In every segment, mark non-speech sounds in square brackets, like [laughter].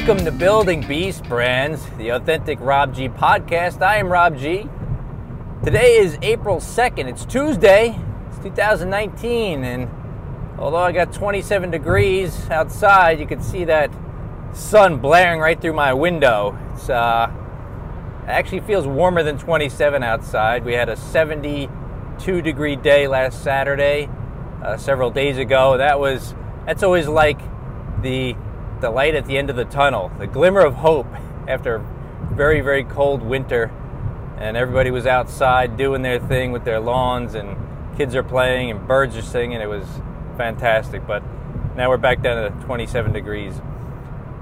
Welcome to Building Beast Brands, the authentic Rob G podcast. I am Rob G. Today is April 2nd. It's Tuesday. It's 2019 and although I got 27 degrees outside, you can see that sun blaring right through my window. It's uh it actually feels warmer than 27 outside. We had a 72 degree day last Saturday, uh, several days ago. That was that's always like the the light at the end of the tunnel, the glimmer of hope after a very, very cold winter. And everybody was outside doing their thing with their lawns, and kids are playing, and birds are singing. It was fantastic. But now we're back down to 27 degrees.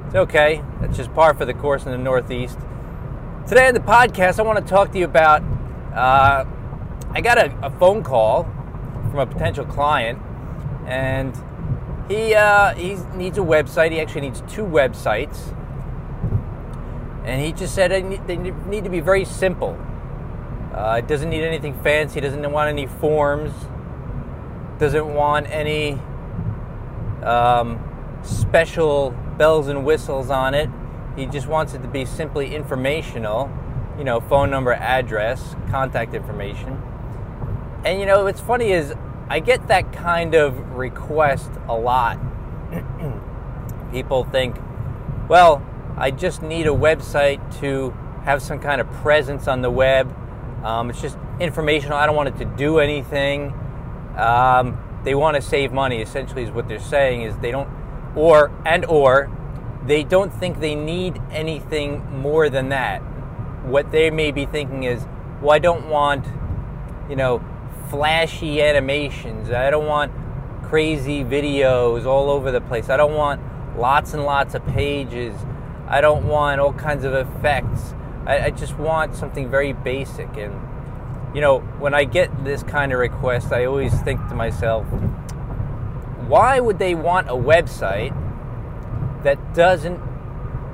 It's okay. That's just par for the course in the Northeast. Today on the podcast, I want to talk to you about. Uh, I got a, a phone call from a potential client, and he uh, he needs a website. He actually needs two websites, and he just said they need to be very simple. Uh, it doesn't need anything fancy. Doesn't want any forms. Doesn't want any um, special bells and whistles on it. He just wants it to be simply informational. You know, phone number, address, contact information. And you know, what's funny is I get that kind of request a lot. [clears throat] People think, well, I just need a website to have some kind of presence on the web. Um, it's just informational. I don't want it to do anything. Um, they want to save money. Essentially, is what they're saying is they don't, or and or they don't think they need anything more than that. What they may be thinking is, well, I don't want, you know, flashy animations. I don't want crazy videos all over the place. I don't want lots and lots of pages. I don't want all kinds of effects. I, I just want something very basic. And, you know, when I get this kind of request, I always think to myself, why would they want a website that doesn't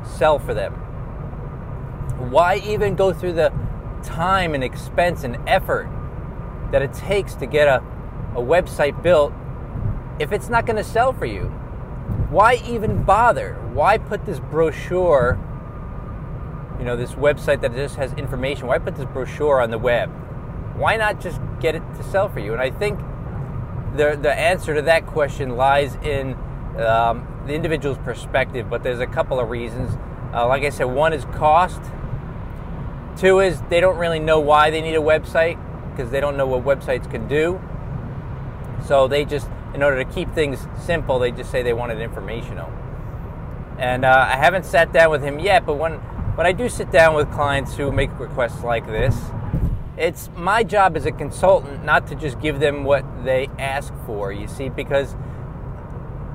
sell for them? Why even go through the time and expense and effort that it takes to get a, a website built if it's not going to sell for you? Why even bother? Why put this brochure, you know, this website that just has information, why put this brochure on the web? Why not just get it to sell for you? And I think the, the answer to that question lies in um, the individual's perspective, but there's a couple of reasons. Uh, like I said, one is cost. Two is they don't really know why they need a website because they don't know what websites can do. So they just, in order to keep things simple, they just say they want it informational. And uh, I haven't sat down with him yet, but when when I do sit down with clients who make requests like this, it's my job as a consultant not to just give them what they ask for. You see, because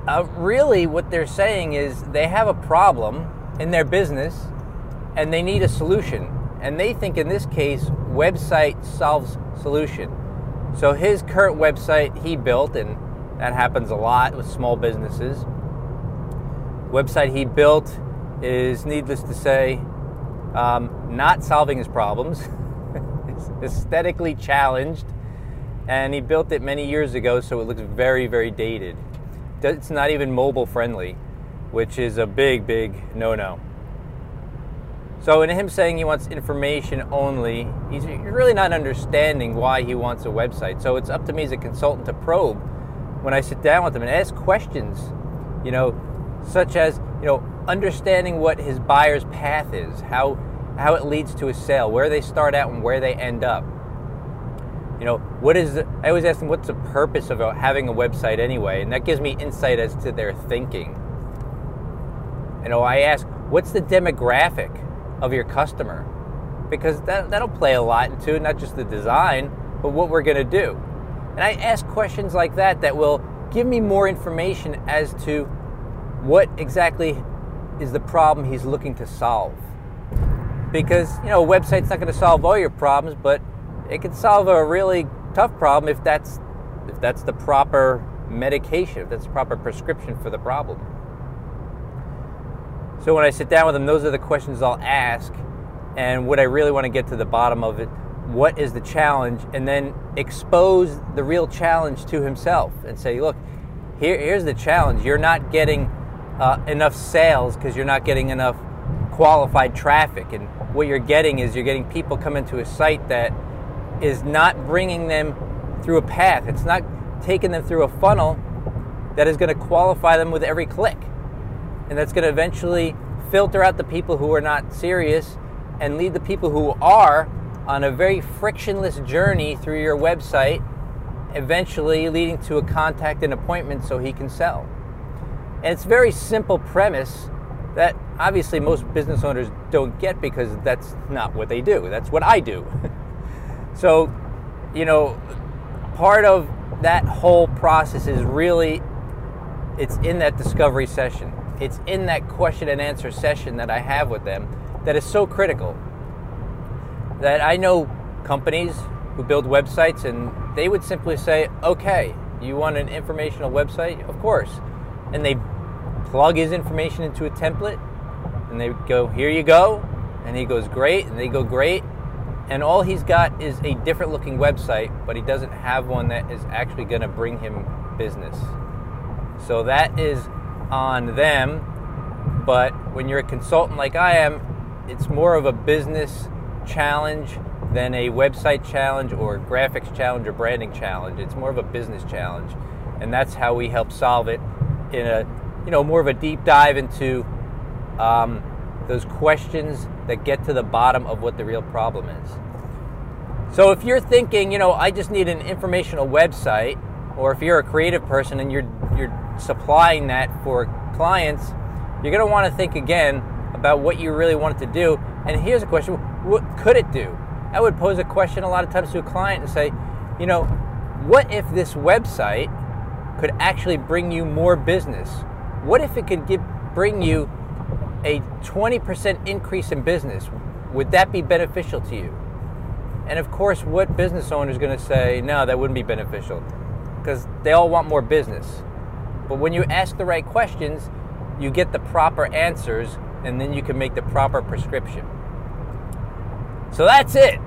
uh, really what they're saying is they have a problem in their business and they need a solution. And they think in this case, website solves solution. So his current website he built, and that happens a lot with small businesses. Website he built is, needless to say, um, not solving his problems. it's [laughs] aesthetically challenged, and he built it many years ago, so it looks very, very dated. It's not even mobile friendly, which is a big, big no no. So, in him saying he wants information only, he's really not understanding why he wants a website. So, it's up to me as a consultant to probe when I sit down with him and ask questions, you know, such as, you know, understanding what his buyer's path is, how, how it leads to a sale, where they start out and where they end up. You know, what is, the, I always ask them, what's the purpose of having a website anyway? And that gives me insight as to their thinking. You know, I ask, what's the demographic of your customer because that, that'll play a lot into not just the design, but what we're going to do. And I ask questions like that that will give me more information as to what exactly is the problem he's looking to solve. Because, you know, a website's not going to solve all your problems, but it can solve a really tough problem if that's if that's the proper medication, if that's the proper prescription for the problem. So when I sit down with them, those are the questions I'll ask. And what I really want to get to the bottom of it, what is the challenge? And then expose the real challenge to himself and say, look, here, here's the challenge. You're not getting uh, enough sales because you're not getting enough qualified traffic. And what you're getting is you're getting people coming to a site that is not bringing them through a path. It's not taking them through a funnel that is going to qualify them with every click. And that's going to eventually filter out the people who are not serious and lead the people who are on a very frictionless journey through your website, eventually leading to a contact and appointment so he can sell. And it's a very simple premise that obviously most business owners don't get because that's not what they do. That's what I do. [laughs] so, you know, part of that whole process is really it's in that discovery session. It's in that question and answer session that I have with them that is so critical. That I know companies who build websites and they would simply say, okay, you want an informational website? Of course. And they plug his information into a template and they go, here you go. And he goes, great. And they go, great. And all he's got is a different looking website, but he doesn't have one that is actually going to bring him business. So that is on them. But when you're a consultant like I am, it's more of a business challenge than a website challenge or graphics challenge or branding challenge. It's more of a business challenge. And that's how we help solve it in a, you know, more of a deep dive into um, those questions that get to the bottom of what the real problem is. So if you're thinking, you know, I just need an informational website, or if you're a creative person and you're you're supplying that for clients, you're going to want to think again about what you really want it to do. And here's a question what could it do? I would pose a question a lot of times to a client and say, you know, what if this website could actually bring you more business? What if it could give, bring you a 20% increase in business? Would that be beneficial to you? And of course, what business owner is going to say, no, that wouldn't be beneficial? Because they all want more business. But when you ask the right questions, you get the proper answers, and then you can make the proper prescription. So that's it.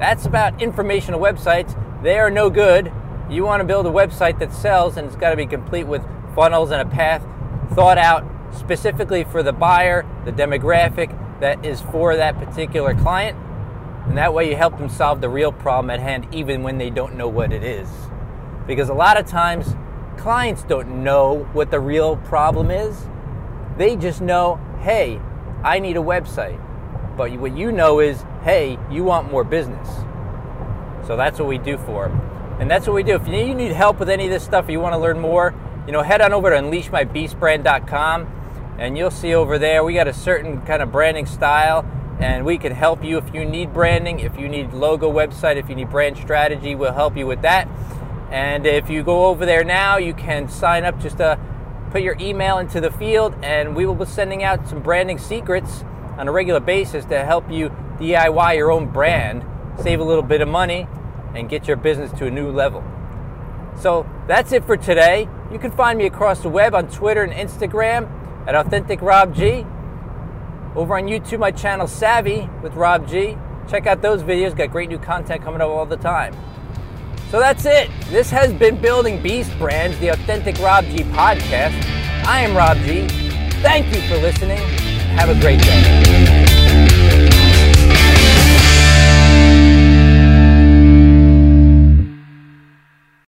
That's about informational websites. They are no good. You want to build a website that sells, and it's got to be complete with funnels and a path thought out specifically for the buyer, the demographic that is for that particular client. And that way you help them solve the real problem at hand, even when they don't know what it is. Because a lot of times, clients don't know what the real problem is. They just know, hey, I need a website. But what you know is, hey, you want more business. So that's what we do for them. And that's what we do. If you need help with any of this stuff, you want to learn more, you know, head on over to unleashmybeastbrand.com and you'll see over there we got a certain kind of branding style and we can help you if you need branding, if you need logo website, if you need brand strategy, we'll help you with that. And if you go over there now, you can sign up just to put your email into the field and we will be sending out some branding secrets on a regular basis to help you DIY your own brand, save a little bit of money and get your business to a new level. So that's it for today. You can find me across the web on Twitter and Instagram at Authentic Rob G. Over on YouTube, my channel Savvy with Rob G. Check out those videos, got great new content coming up all the time. So that's it. This has been Building Beast Brands, the Authentic Rob G podcast. I am Rob G. Thank you for listening. Have a great day.